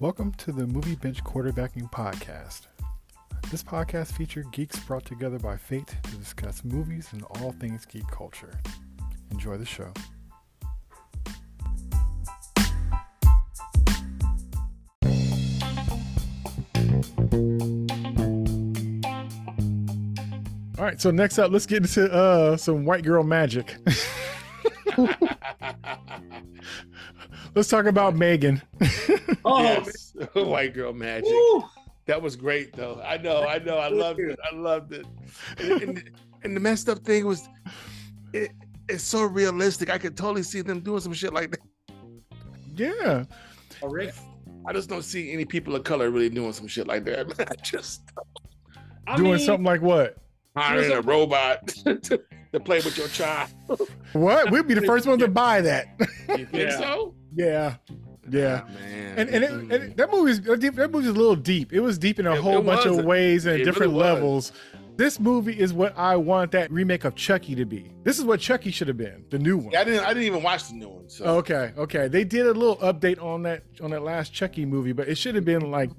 Welcome to the Movie Bench Quarterbacking Podcast. This podcast features geeks brought together by fate to discuss movies and all things geek culture. Enjoy the show. All right, so next up, let's get into uh, some white girl magic. let's talk about Megan. Oh, yes. Oh, white girl magic. woo. That was great, though. I know, I know, I loved it. I loved it. And, and, and the messed up thing was, it, it's so realistic. I could totally see them doing some shit like that. yeah. Already. I just don't see any people of color really doing some shit like that. I just I Doing mean, something like what? hiring a Listen. robot to, to play with your child. What? We'd be the first ones to buy that. You think Yeah. so? yeah. Yeah. Ah, man. And and, it, and it- that movie's that movie's a little deep. It was deep in a It- whole it bunch was. of ways and It different really levels. This movie is what I want that remake of Chucky to be. This is what Chucky should have been, the new one. Yeah, I didn't. I didn't even watch the new one. So Okay, okay. They did a little update on that on that last Chucky movie, but it should have been like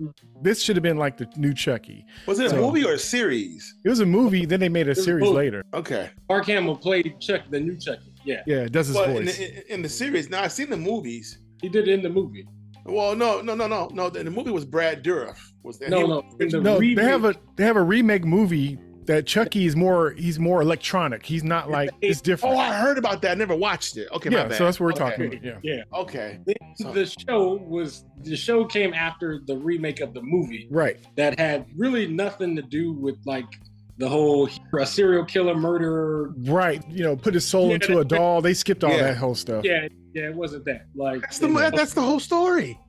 this should have been like the new Chucky. was it a movie or a series? It was a movie, then they made a series both. later. Okay. Mark Hamill played Chucky, the new Chucky. Yeah, Yeah, it does his Well, in voice. the, in the series, now I've seen the movies. He did it in the movie. Well, no, no, no, no, no. The, the movie was Brad Dourif. Was that No, he- no, in the no, remake, they have a they have a remake movie that Chucky is more he's more electronic. He's not like it's different. Oh, I heard about that. I never watched it. Okay, my yeah, bad. so that's what we're Okay. talking about. Yeah. Yeah, Okay. So- the show was the show came after the remake of the movie Right. that had really nothing to do with like the whole a serial killer murder. Right. You know, put his soul Yeah, into a doll. They skipped all Yeah. that whole stuff. Yeah, yeah, it wasn't that. Like, That's the that's the whole story.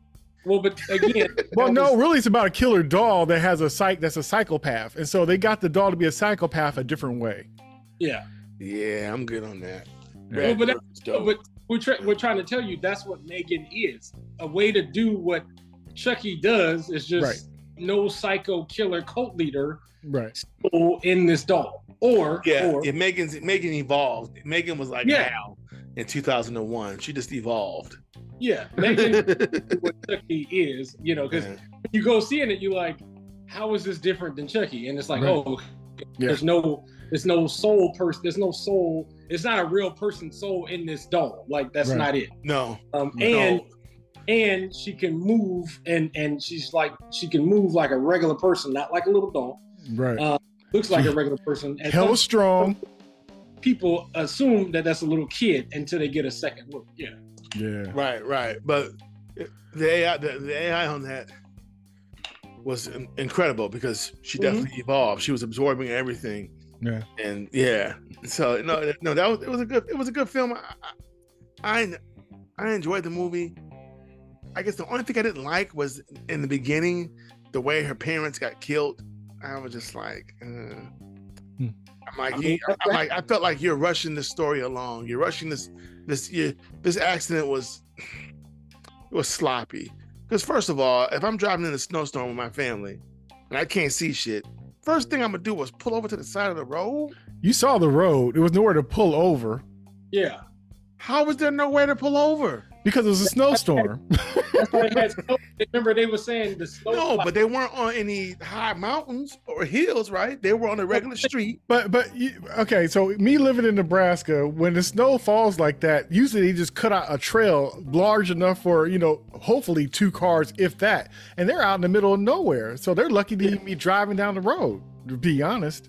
well, but again, Well, no, was- really, it's about a killer doll that has a psych that's a psychopath, and so they got the doll to be a psychopath a different way. yeah. Yeah, I'm good on that. Well, but that- Dourif's dope. But we're, try- we're trying to tell you that's what Megan is. A way to do what Chucky does is just Right. no psycho killer cult leader Right. in this doll. Or, yeah, or yeah, Megan's Megan evolved. Megan was like Yeah. now in 2001. She just evolved. yeah, Megan is what Chucky is, you know, because Yeah. you go seeing it, you like, how is this different than Chucky? And it's like, Right. oh, Yeah. there's no there's no soul person, there's no soul, it's not a real person soul in this doll. Like that's Right. not it. no, Um, no. and and she can move and and she's like she can move like a regular person, not like a little doll. Right. Uh, Looks like a regular person. Hell Hella some strong. People assume that that's a little kid until they get a second look. Yeah. Yeah. right, right. But the AI, the, the AI on that was in- incredible because she Mhm. definitely evolved. She was absorbing everything. Yeah. and yeah so no no that was it was a good it was a good film I, I i enjoyed the movie i guess the only thing i didn't like was in the beginning the way her parents got killed i was just like uh, Hmm. I'm like I you, mean, I'm like i felt like you're rushing the story along you're rushing this this you, this accident was it was sloppy because first of all if i'm driving in a snowstorm with my family and i can't see shit first thing i'm gonna do was pull over to the side of the road You saw the road. It was nowhere to pull over Yeah. How was there nowhere to pull over? Because it was a snowstorm. That's why it had snow. Remember they were saying the snow. No, but they weren't on any high mountains or hills, right? They were on a regular street. But but you, okay, so me living in Nebraska, when the snow falls like that, usually they just cut out a trail large enough for you know hopefully two cars, if that, and they're out in the middle of nowhere, so they're lucky to even be driving down the road. To be honest,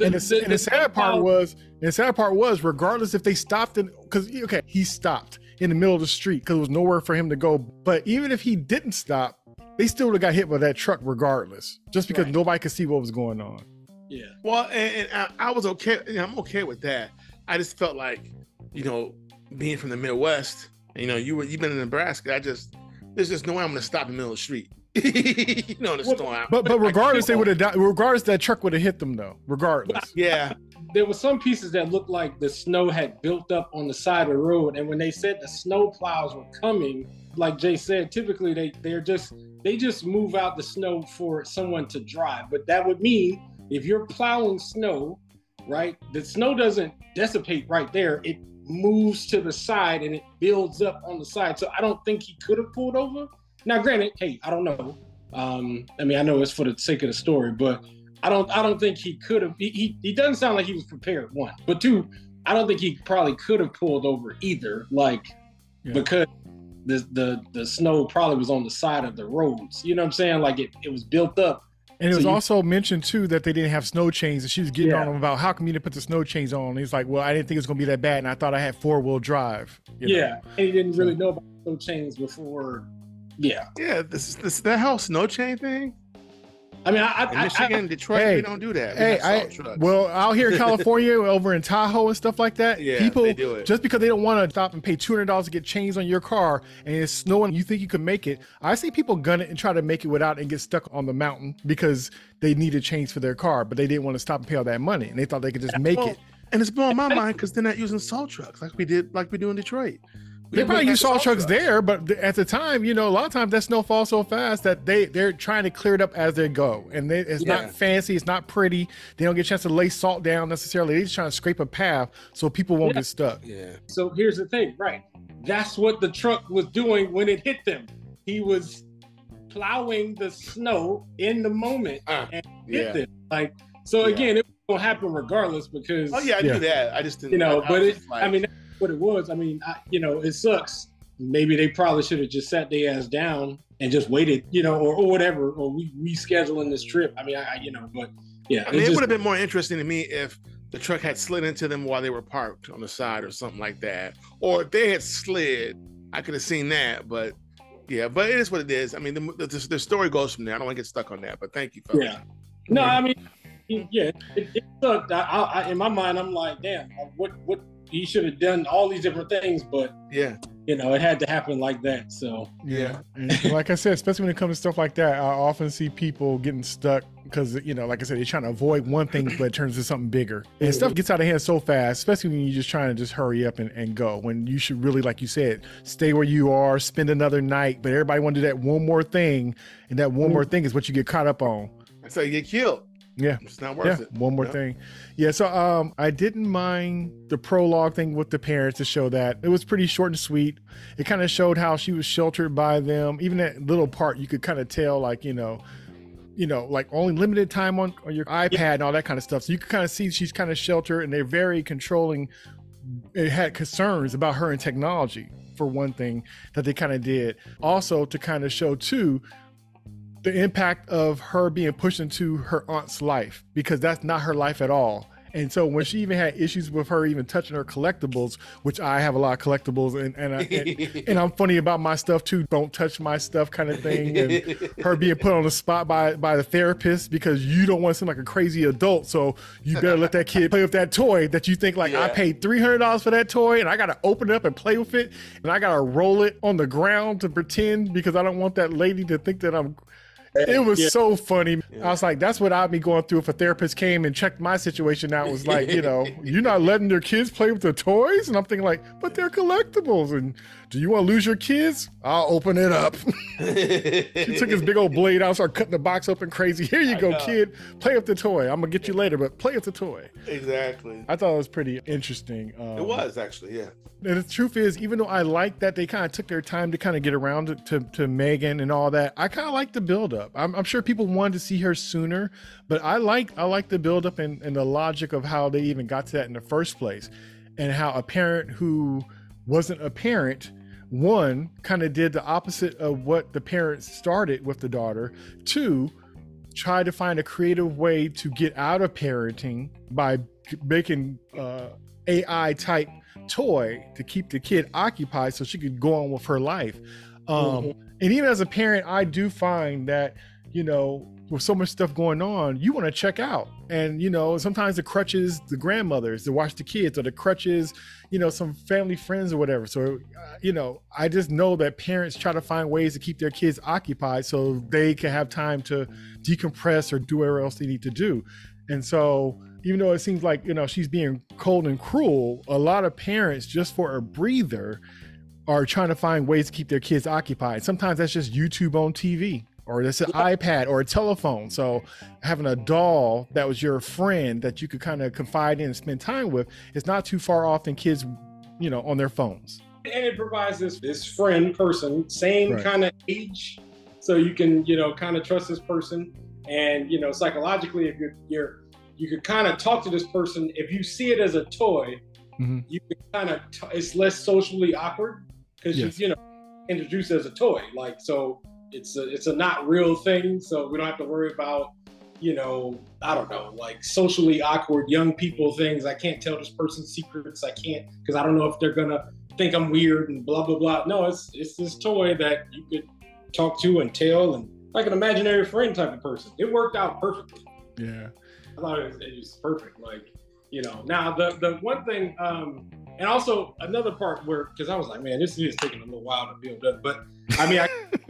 and the, and the sad part was, and the sad part was, regardless if they stopped in, because okay, he stopped in the middle of the street because there was nowhere for him to go. But even if he didn't stop, they still would have got hit by that truck regardless, just because Right. nobody could see what was going on. Yeah. Well, and, and I, I was okay. you know, I'm okay with that. I just felt like, you know, being from the Midwest, you know, you were you've been in Nebraska. I just there's just no way I'm gonna stop in the middle of the street. you know, the Well, storm. But but regardless, they would have died. Regardless, that truck would have hit them though. Regardless, yeah, There were some pieces that looked like the snow had built up on the side of the road, and when they said the snow plows were coming, like Jay said, typically they they're just they just move out the snow for someone to drive. But that would mean if you're plowing snow, right, the snow doesn't dissipate right there. It moves to the side and it builds up on the side. So I don't think he could have pulled over. Now, granted, hey, I don't know. Um, I mean, I know it's for the sake of the story, but I don't I don't think he could have. He, he, he doesn't sound like he was prepared. One, but two, I don't think he probably could have pulled over either. Like Yeah. because the the the snow probably was on the side of the roads. You know what I'm saying? Like it it was built up. And it So was you- also mentioned too that they didn't have snow chains, and she was getting Yeah. on him about how come you didn't put the snow chains on. And he's like, "Well, I didn't think it was gonna be that bad, and I thought I had four wheel drive." you know? Yeah, and he didn't really know about snow chains before. Yeah, Yeah, this is this that whole snow chain thing. I mean, I, In I, I, Michigan, Detroit, Hey, we don't do that. We Hey, I well out here in California, over in Tahoe and stuff like that. Yeah, people they do it. just because they don't want to stop and pay two hundred dollars to get chains on your car, and it's snowing, you think you can make it. I see people gun it and try to make it without and get stuck on the mountain because they needed chains for their car, but they didn't want to stop and pay all that money, and they thought they could just make Well, it. and it's blowing my mind because they're not using salt trucks like we did, like we do in Detroit. We They probably use salt trucks trucks. there, but th- at the time, you know, a lot of times that snow falls so fast that they they're trying to clear it up as they go, and they, it's Yeah. not fancy, it's not pretty. They don't get a chance to lay salt down necessarily. They're just trying to scrape a path so people won't Yeah. get stuck. Yeah, So here's the thing, right? That's what the truck was doing when it hit them. He was plowing the snow in the moment Uh, and yeah. hit them. Like so Yeah. again, it was gonna happen regardless because Oh yeah, I Yeah. knew that. I just didn't. you know, I but was it like- I mean that's what it was. I mean, I, you know, it sucks. Maybe they probably should have just sat their ass down and just waited, you know, or, or whatever, or we rescheduling this trip. I mean, I, I you know, but yeah, I mean, it just- would have been more interesting to me if the truck had slid into them while they were parked on the side or something like that, or if they had slid. I could have seen that, but yeah, but it is what it is. I mean, the, the, the story goes from there. I don't want to get stuck on that, but thank you, fellas. Yeah. No, I mean, yeah, it, it sucked. I, I, I, in my mind, I'm like, damn, uh, what, what? He should have done all these different things, but yeah, you know, it had to happen like that. So Yeah. And like I said, especially when it comes to stuff like that, I often see people getting stuck because, you know, like I said, they're trying to avoid one thing, but it turns into something bigger. And stuff gets out of hand so fast, especially when you're just trying to just hurry up and, and go. When you should really, like you said, stay where you are, spend another night. But everybody want to do that one more thing. And that one more thing is what you get caught up on. so you get killed. Yeah. It's not Yeah, it. one more Yeah. thing. Yeah, so um I didn't mind the prologue thing with the parents to show that. It was pretty short and sweet. It kind of showed how she was sheltered by them. Even that little part you could kind of tell like, you know, you know, like only limited time on, on your iPad and all that kind of stuff. So you could kind of see she's kind of sheltered and they're very controlling. It had concerns about her and technology, for one thing, that they kind of did. Also to kind of show too the impact of her being pushed into her aunt's life because that's not her life at all. And so when she even had issues with her even touching her collectibles, which I have a lot of collectibles and and, I, and, and I'm funny about my stuff too. Don't touch my stuff kind of thing. And her being put on the spot by by the therapist because you don't want to seem like a crazy adult. So you better let that kid play with that toy that you think like I paid three hundred dollars for that toy and I gotta open it up and play with it and I gotta roll it on the ground to pretend because I don't want that lady to think that I'm it was Yeah. so funny. I was like, that's what I'd be going through if a therapist came and checked my situation out. Was like, you know, you're not letting your kids play with the toys, and I'm thinking like, but they're collectibles, and do you want to lose your kids? I'll open it up. he took his big old blade out, started cutting the box open crazy. Here you go, kid. Play with the toy. I'm gonna get you later, but play with the toy. exactly. I thought it was pretty interesting. Um, It was actually, yeah. and the truth is, even though I like that they kind of took their time to kind of get around to, to, to Megan and all that, I kind of like the build up. I'm, I'm sure people wanted to see her sooner, but I like I like the build up and, and the logic of how they even got to that in the first place, and how a parent who wasn't a parent one kind of did the opposite of what the parents started with the daughter. Two tried to find a creative way to get out of parenting by making uh, ai type toy to keep the kid occupied so she could go on with her life. Um, and even as a parent i do find that you know with so much stuff going on you want to check out. And you know sometimes the crutches the grandmothers to watch the kids or the crutches you know some family friends or whatever. So uh, you know i just know that parents try to find ways to keep their kids occupied so they can have time to decompress or do whatever else they need to do. And so even though it seems like you know she's being cold and cruel a lot of parents just for a breather are trying to find ways to keep their kids occupied sometimes that's just youtube on tv or that's an ipad or a telephone so having a doll that was your friend that you could kind of confide in and spend time with is not too far off than kids you know on their phones and it provides this this friend person, same Right. kind of age, so you can you know kind of trust this person, and you know psychologically, if you're you're you could kind of talk to this person if you see it as a toy. Mhm. You can kind of t- it's less socially awkward because Yes. you you know introduced as a toy, like so it's a it's a not real thing, so we don't have to worry about you know, I don't know, like socially awkward young people things. I can't tell this person's secrets. I can't because I don't know if they're gonna think I'm weird and blah blah blah. No, it's it's this toy that you could talk to and tell and like an imaginary friend type of person. It worked out perfectly. Yeah. I thought it was, it was perfect. Like, you know, now the the one thing, um, and also another part where because I was like, man, this is taking a little while to build up. But I mean, I,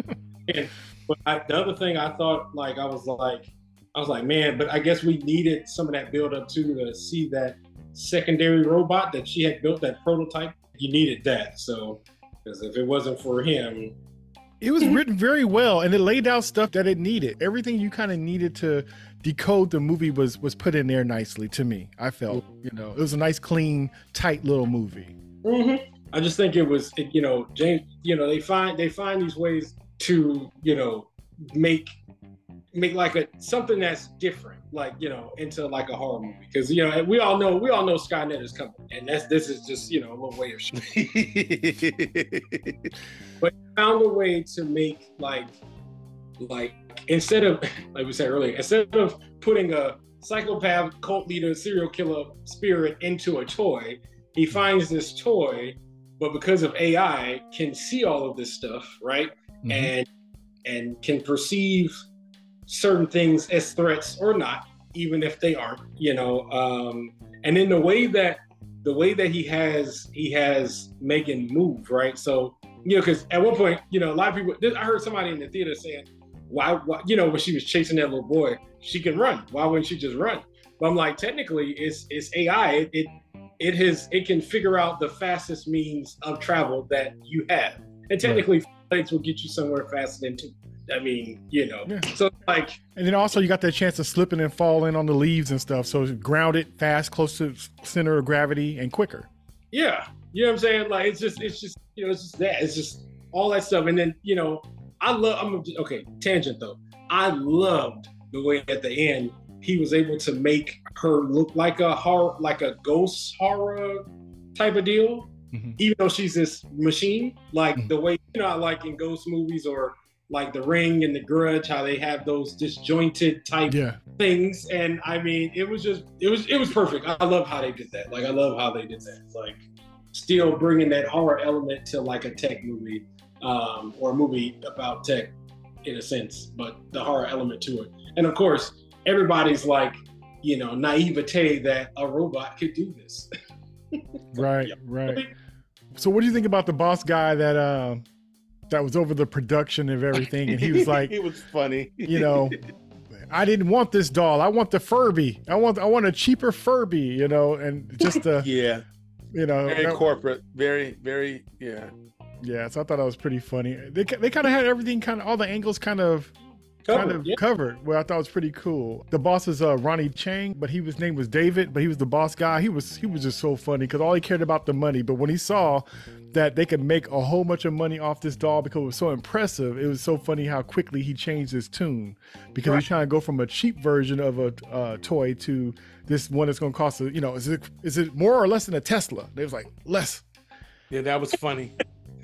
and, but I, the other thing I thought, like, I was like, I was like, man, but I guess we needed some of that build up too to see that secondary robot that she had built, that prototype. You needed that. So, because if it wasn't for him, It was mm-hmm. written very well and it laid out stuff that it needed. Everything you kind of needed to decode the movie was was put in there nicely to me. I felt, you know, it was a nice, clean, tight little movie. hmm I just think it was, it, you know, James. You know, they find they find these ways to, you know, make make like a something that's different, like you know, into like a horror movie. Because you know, we all know we all know Skynet is coming, and that's this is just you know a little way of but found a way to make like like instead of like we said earlier, instead of putting a psychopath, cult leader, serial killer spirit into a toy, he finds this toy, but because of AI, can see all of this stuff, right? Mhm. And and can perceive certain things as threats or not, even if they aren't, you know. Um, and in the way that the way that he has he has Megan move, right? So you know, because at one point, you know, a lot of people. I heard somebody in the theater saying, "Why, why?" You know, when she was chasing that little boy, she can run. Why wouldn't she just run? But I'm like, technically, it's it's AI. It it, it has it can figure out the fastest means of travel that you have, and technically, flights will get you somewhere faster than two. I mean, you know, Yeah. so like, And then also you got that chance of slipping and falling on the leaves and stuff. So grounded, fast, close to center of gravity, and quicker. Yeah, you know what I'm saying? Like it's just it's just you know it's just that it's just all that stuff. And then you know I love I'm okay tangent though. I loved the way at the end he was able to make her look like a horror like a ghost horror type of deal, Mhm. even though she's this machine. Like Mhm. the way you know like in ghost movies or like The Ring and The Grudge, how they have those disjointed type Yeah. things and i mean it was just it was it was perfect i love how they did that like i love how they did that like still bringing that horror element to like a tech movie um or a movie about tech in a sense but the horror element to it and of course everybody's like you know naivete that a robot could do this Right. Yeah. Right. So what do you think about the boss guy that uh that was over the production of everything? And he was like, it was funny. you know, I didn't want this doll. I want the Furby. I want I want a cheaper Furby, you know, and just uh yeah, you know very that- corporate, very, very, yeah. Yeah, so I thought that was pretty funny. They they kind of had everything kind of all the angles kind of kind of yeah. covered. Well, I thought it was pretty cool. The boss is uh, Ronny Chieng, but he his name was David, but he was the boss guy. He was he was just so funny because all he cared about the money. But when he saw that they could make a whole bunch of money off this doll because it was so impressive, it was so funny how quickly he changed his tune because Right. he's trying to go from a cheap version of a uh, toy to this one that's going to cost, you know, is it is it more or less than a Tesla? They was like less. Yeah, that was funny.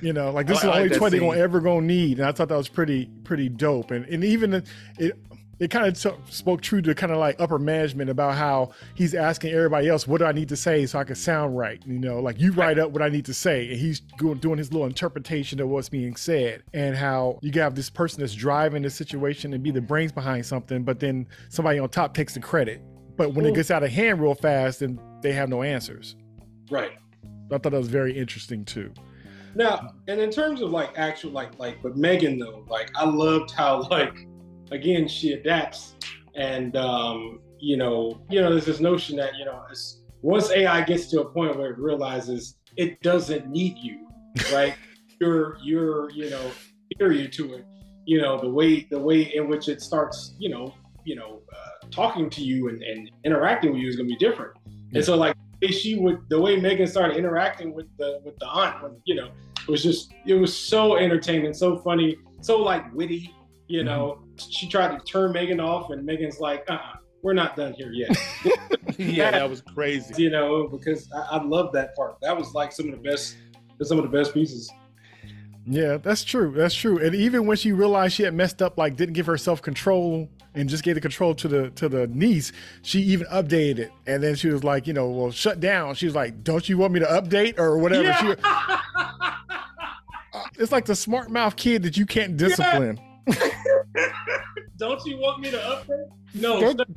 You know, like this is the only that toy they're gonna ever gonna need, and I thought that was pretty pretty dope. And and even it it, kind of t- spoke true to kind of like upper management about how he's asking everybody else, "What do I need to say so I can sound right?" You know, like you write up what I need to say, and he's go- doing his little interpretation of what's being said, and how you have this person that's driving the situation and be the brains behind something, but then somebody on top takes the credit. But when it gets out of hand real fast, then they have no answers. right I thought that was very interesting too. Now, and in terms of like actual like like but Megan though, like I loved how like again she adapts and um you know you know there's this notion that you know once AI gets to a point where it realizes it doesn't need you, right? you're you're you know superior to it. You know the way the way in which it starts you know you know uh, talking to you and, and interacting with you is gonna be different. And so like way she would the way Megan started interacting with the with the aunt was you know it was just it was so entertaining so funny so like witty you know, she tried to turn Megan off, and Megan's like, uh, uh we're not done here yet. yeah, that was crazy. You know, because I, I love that part. That was like some of the best, some of the best pieces. Yeah, that's true. That's true. And even when she realized she had messed up, like didn't give herself control and just gave the control to the to the niece, she even updated it. And then she was like, you know, well, shut down. She was like, "Don't you want me to update or whatever?" Yeah. She, uh, it's like the smart mouth kid that you can't discipline. Don't you want me to update? No. Shut-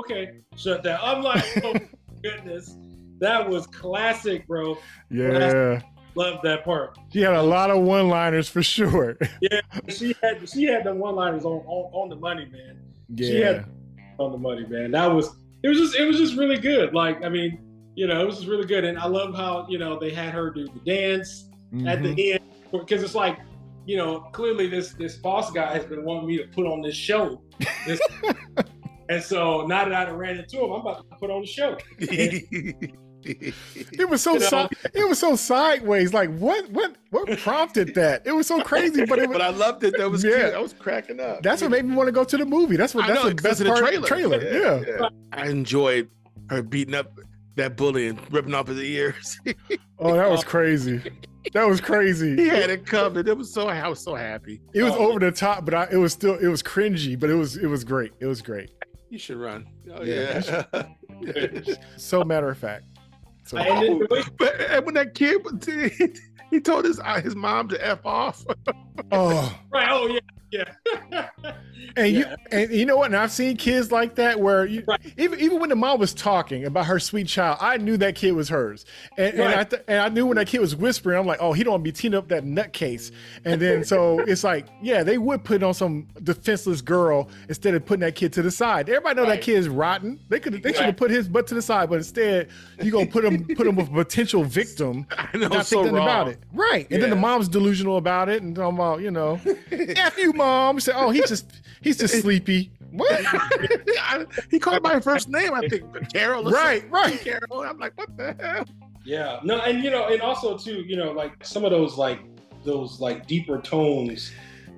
okay, shut down. I'm like, oh goodness, that was classic, bro. Yeah, Love that part. she had a lot of one-liners for sure. Yeah, she had she had the one liners on, on on the money, man. Yeah, On the money, man. That was it was just it was just really good. Like I mean, you know, it was just really good, and I love how you know they had her do the dance at Mhm. the end because it's like you know clearly this this boss guy has been wanting me to put on this show This- and so now that i ran into him i'm about to put on the show It was so You know? si- it was so sideways. Like what what what prompted that? It was so crazy, but it was but I loved it. That was Yeah. cute. I was cracking up. that's what made me want to go to the movie. That's what I that's know, the best of part the trailer. Yeah. I enjoyed her beating up that bully and ripping off his ears. Oh, that was crazy. That was crazy. he had it coming. It was so I was so happy. It was Oh. over the top, but I, it was still it was cringy, but it was it was great. It was great. You should run. Oh Yeah. yeah. So matter of fact. So and then the way- but and when that kid he told his uh, his mom to f off. oh, right oh yeah yeah and you and you know what? And I've seen kids like that where you, Right. even even when the mom was talking about her sweet child, I knew that kid was hers, and, and I th- and I knew when that kid was whispering, I'm like, oh, he don't want to be teeing up that nutcase. And then so it's like, yeah, they would put on some defenseless girl instead of putting that kid to the side. Everybody know that kid is rotten. They could they should have put his butt to the side, but instead you gonna put him put him with a potential victim. I know Not so think nothing wrong. about it, right? And then the mom's delusional about it, and talking about you know, f you, mom. Say, oh, he's just he's just sleepy. What? He called my first name, I think, Carol. Right, right. Carol. I'm like, what the hell? yeah no and you know and also too you know like some of those like those like deeper tones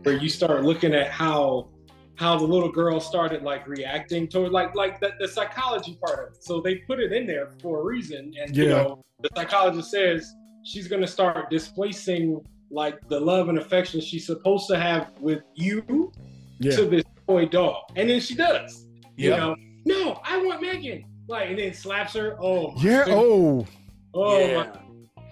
where you start looking at how how the little girl started like reacting toward like like the, the psychology part of it so they put it in there for a reason and you know the psychologist says she's going to start displacing like the love and affection she's supposed to have with you Yeah. to this toy dog and then she does you know no i want megan like and then slaps her oh Yeah. goodness. Oh. oh my yeah.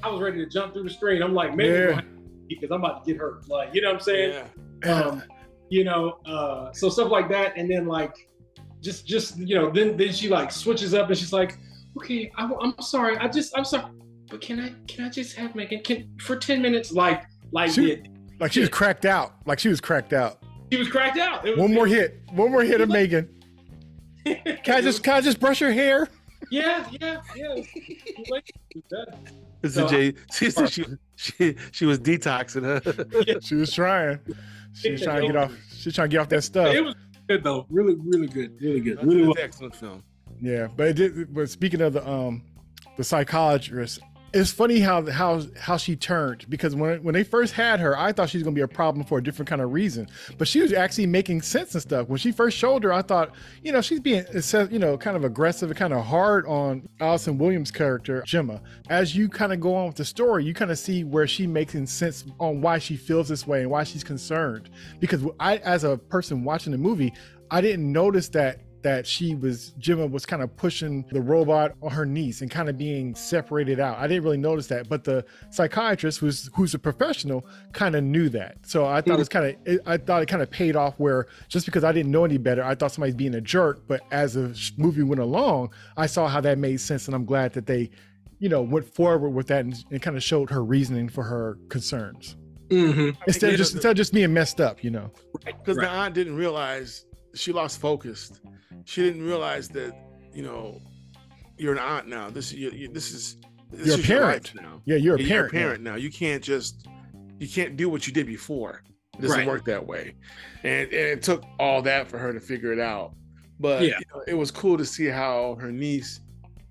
I was ready to jump through the screen. I'm like, maybe Yeah. because I'm about to get hurt. Like, you know what I'm saying? yeah. Um, you know, uh, so stuff like that, and then like, just, just you know, then then she like switches up and she's like, okay, I, am sorry, I just, I'm sorry, but can I, can I just have Megan? Can for ten minutes? Like, like She- the- Like she was cracked out. Like she was cracked out. She was cracked out. Was- One more hit. One more hit of Megan. Can I just can I just brush your hair? yeah, yeah, yeah. Like, that- This So- is Jay. She she, she she was detoxing her. She was trying. She was trying to get off. She was trying to get off that stuff. It was good though. Really, really good. Really good. That's Really an well. excellent film. Yeah, but it did. But speaking of the um, the psychologist, it's funny how how how she turned because when when they first had her, I thought she was gonna be a problem for a different kind of reason. But she was actually making sense and stuff. When she first showed her, I thought, you know, she's being you know kind of aggressive and kind of hard on Allison Williams' character Gemma. As you kind of go on with the story, you kind of see where she makes sense on why she feels this way and why she's concerned. Because I, as a person watching the movie, I didn't notice that that she was Gemma was kind of pushing the robot on her niece and kind of being separated out. I didn't really notice that, but the psychiatrist who's who's a professional kind of knew that. So I thought it was kind of it, I thought it kind of paid off where just because I didn't know any better, I thought somebody's being a jerk, but as the movie went along, I saw how that made sense and I'm glad that they you know went forward with that and, and kind of showed her reasoning for her concerns Mm-hmm. instead of just instead of just being messed up, you know. Because Right. the aunt didn't realize she lost focus. She didn't realize that you know you're an aunt now. This you, you, this is this You're a is your parent. now. Yeah, you're a parent. now. parent now. You can't just you can't do what you did before. It doesn't Right. work that way. And, and it took all that for her to figure it out. But Yeah. you know, it was cool to see how her niece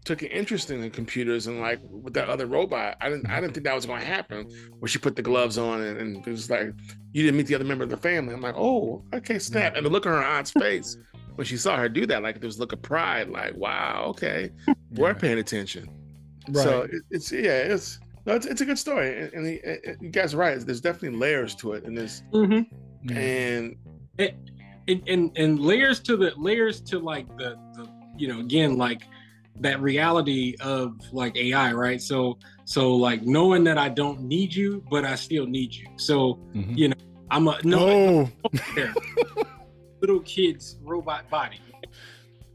took an interest in the computers and like with that other robot. I didn't I didn't think that was going to happen. Where she put the gloves on and, and it was like you didn't meet the other member of the family. I'm like, oh, okay, snap. And the look on her aunt's face when she saw her do that, like there was a look of pride, like, wow, okay, we're paying attention. Right. So it, it's yeah, it's no, it's, it's a good story, and, and the, it, you guys are right. There's definitely layers to it, and there's Mm-hmm. Yeah. and and, and and layers to the layers to like the the you know again like that reality of like AI, right? So so like knowing that I don't need you, but I still need you. So Mhm. You know, I'm a no oh, there. little kid's robot body.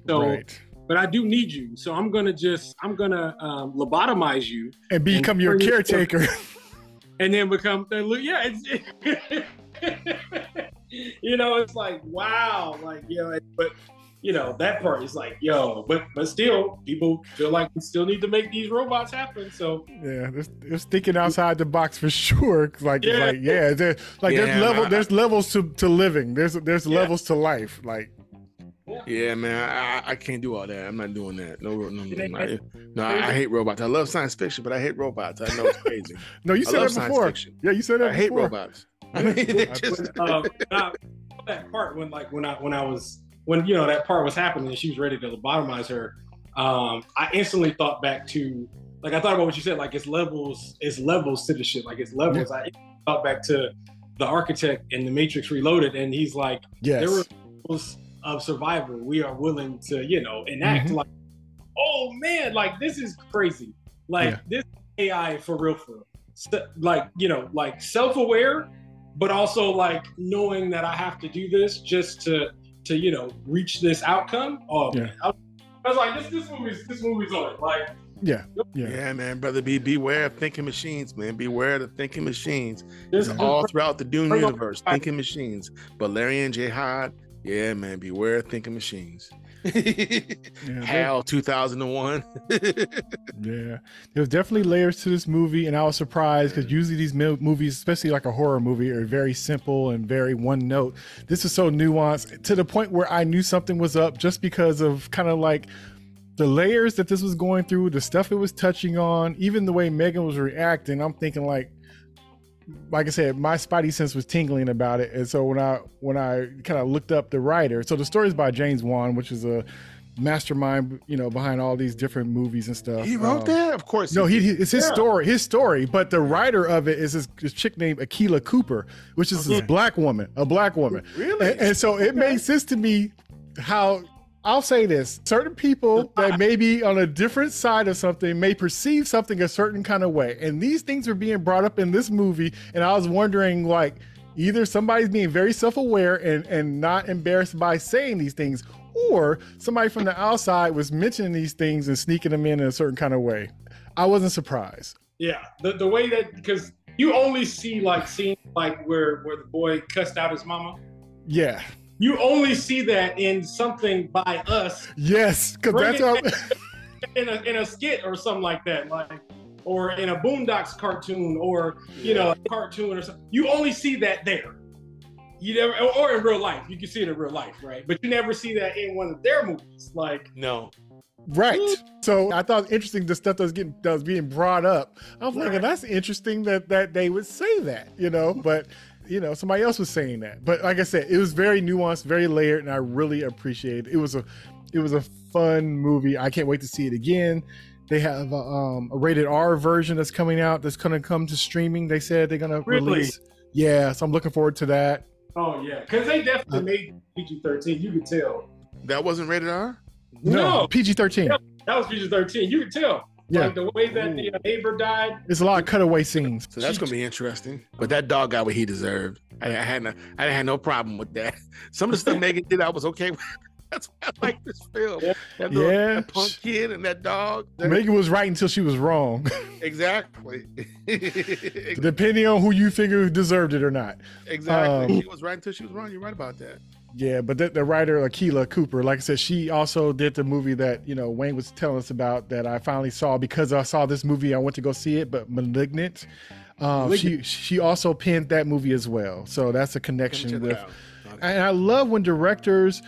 So right. but I do need you. So I'm gonna just I'm gonna um, lobotomize you And become your caretaker. and then become the yeah it's you know it's like wow like you know but you know that part is like yo but but still people feel like we still need to make these robots happen so Yeah, there's, there's thinking outside the box for sure Like, Yeah. like yeah, there, like Yeah, there's level, I- there's levels to, to living. There's there's Yeah. levels to life. Like, yeah, man, I, I can't do all that. I'm not doing that. No, no, no, It ain't- no, no I, I hate robots. I love science fiction, but I hate robots. I know it's crazy. no, you I said love that before. fiction. Yeah, you said that I hate robots. I mean, just, uh, now, that part when like when I when I was when you know that part was happening and she was ready to lobotomize her um I instantly thought back to like I thought about what you said like it's levels it's levels to the shit like it's levels I thought back to the architect in the Matrix Reloaded and he's like Yes. there were levels of survival we are willing to you know enact Mhm. like oh man like this is crazy like Yeah. this AI for real for real S- like you know like self-aware but also like knowing that I have to do this just to to you know reach this outcome oh Yeah. man. I, I was like this this movie's this movie's on it like yeah. Yeah. yeah, man, brother. Be beware of thinking machines, man. Beware of the thinking machines. this It's all throughout the Dune universe. Thinking machines. Butlerian Jihad. Yeah, man. Beware of thinking machines. Yeah, Hal 2001. Yeah, there was definitely layers to this movie, and I was surprised because usually these mo- movies, especially like a horror movie, are very simple and very one note. This is so nuanced to the point where I knew something was up just because of kind of like the layers that this was going through, the stuff it was touching on, even the way Megan was reacting. I'm thinking like, like I said, my spidey sense was tingling about it, and so when I when I kind of looked up the writer, so the story is by James Wan, which is a mastermind, you know, behind all these different movies and stuff. he wrote Um, that? Of course. no, he, he- it's his Yeah. story, his story. But the writer of it is this, this chick named Akela Cooper, which is this black woman, a black woman. Really? And, and so it makes sense to me how I'll say this: certain people that may be on a different side of something may perceive something a certain kind of way, and these things are being brought up in this movie. And I was wondering, like, either somebody's being very self-aware and and not embarrassed by saying these things, or somebody from the outside was mentioning these things and sneaking them in in a certain kind of way. I wasn't surprised. yeah the, the way that because you only see like scenes like where where the boy cussed out his mama Yeah. You only see that in something by us Yes, because that's it how. in a in a skit or something like that, like or in a Boondocks cartoon or you know a cartoon or something. You only see that there. You never or- or in real life. You can see it in real life, right? But you never see that in one of their movies. Like no. Right. So I thought it was interesting the stuff that was getting that was being brought up. I was thinking Right. that's interesting that that they would say that, you know, but you know, somebody else was saying that. But like I said, it was very nuanced, very layered, and I really appreciate it. It was a it was a fun movie. I can't wait to see it again. They have a, um, a rated R version that's coming out that's gonna come to streaming. They said they're gonna Really? release. Yeah, so I'm looking forward to that. oh yeah, because they definitely made PG thirteen. You could tell. That wasn't rated R? No, PG thirteen. Yep. that was PG thirteen. You could tell. Yeah. Like the way that the uh, neighbor died. It's a lot of cutaway scenes. So that's gonna be interesting. But that dog got what he deserved. I, I had no, I had no problem with that. Some of the stuff Megan did, I was okay with. That's why I like this film. Yeah. That, little, Yeah. that punk kid and that dog. that- Megan was right until she was wrong. exactly. depending on who you figure deserved it or not. exactly. Um, she was right until she was wrong. You're right about that. Yeah, but the, the writer Akela Cooper, like I said, she also did the movie that you know Wayne was telling us about that I finally saw because I saw this movie. I went to go see it, but *Malignant*. Um, she she also penned that movie as well, so that's a connection with. And I love when directors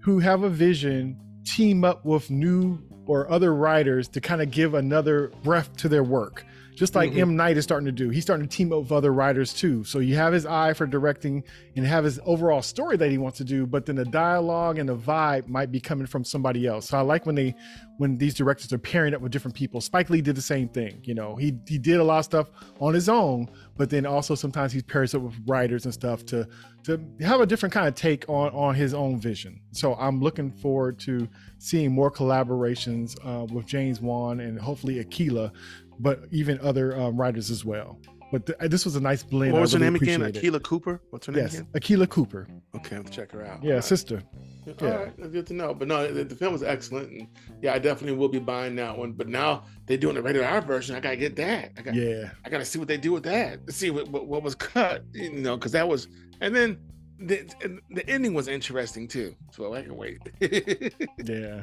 who have a vision team up with new or other writers to kind of give another breath to their work just like Mhm. M Night is starting to do. He's starting to team up with other writers too. So you have his eye for directing and have his overall story that he wants to do, but then the dialogue and the vibe might be coming from somebody else. So I like when they when these directors are pairing up with different people. Spike Lee did the same thing. You know, he he did a lot of stuff on his own, but then also sometimes he pairs up with writers and stuff to to have a different kind of take on on his own vision. So I'm looking forward to seeing more collaborations uh, with James Wan and hopefully Akela, but even other um, writers as well. But th- this was a nice blend. What was I her name again? it. Akela Cooper. What's her name Yes, again? Akela Cooper. Okay, I have to check her out. Yeah, All right. sister. All Yeah. right, that's good to know. But no, the, the film was excellent, and yeah, I definitely will be buying that one. But now they're doing the rated R version. I gotta get that. I got, Yeah, I gotta see what they do with that. See what what, what was cut, you know, because that was, and then the the ending was interesting too. So I can wait. yeah.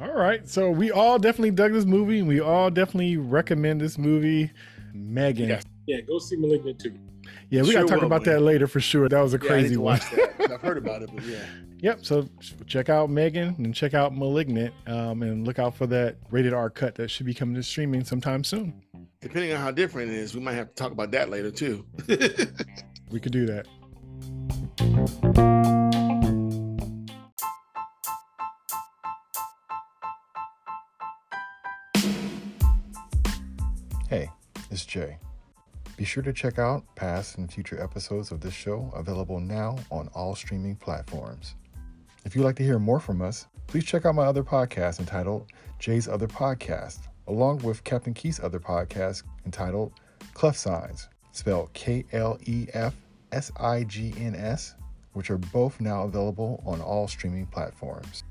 All right. So we all definitely dug this movie, and we all definitely recommend this movie. Megan. Yes. Yeah, go see Malignant too. Yeah, we Sure gotta talk about man. that later for sure. That was a Yeah, I need crazy one. that. I've heard about it, but yeah. Yep. So check out Megan and check out Malignant, um, and look out for that rated R cut that should be coming to streaming sometime soon. Depending on how different it is, we might have to talk about that later too. We could do that. It's Jay. Be sure to check out past and future episodes of this show available now on all streaming platforms. If you'd like to hear more from us, please check out my other podcast entitled Jay's Other Podcast, along with Captain Keith's other podcast entitled Klef Signs, spelled K L E F S I G N S, which are both now available on all streaming platforms.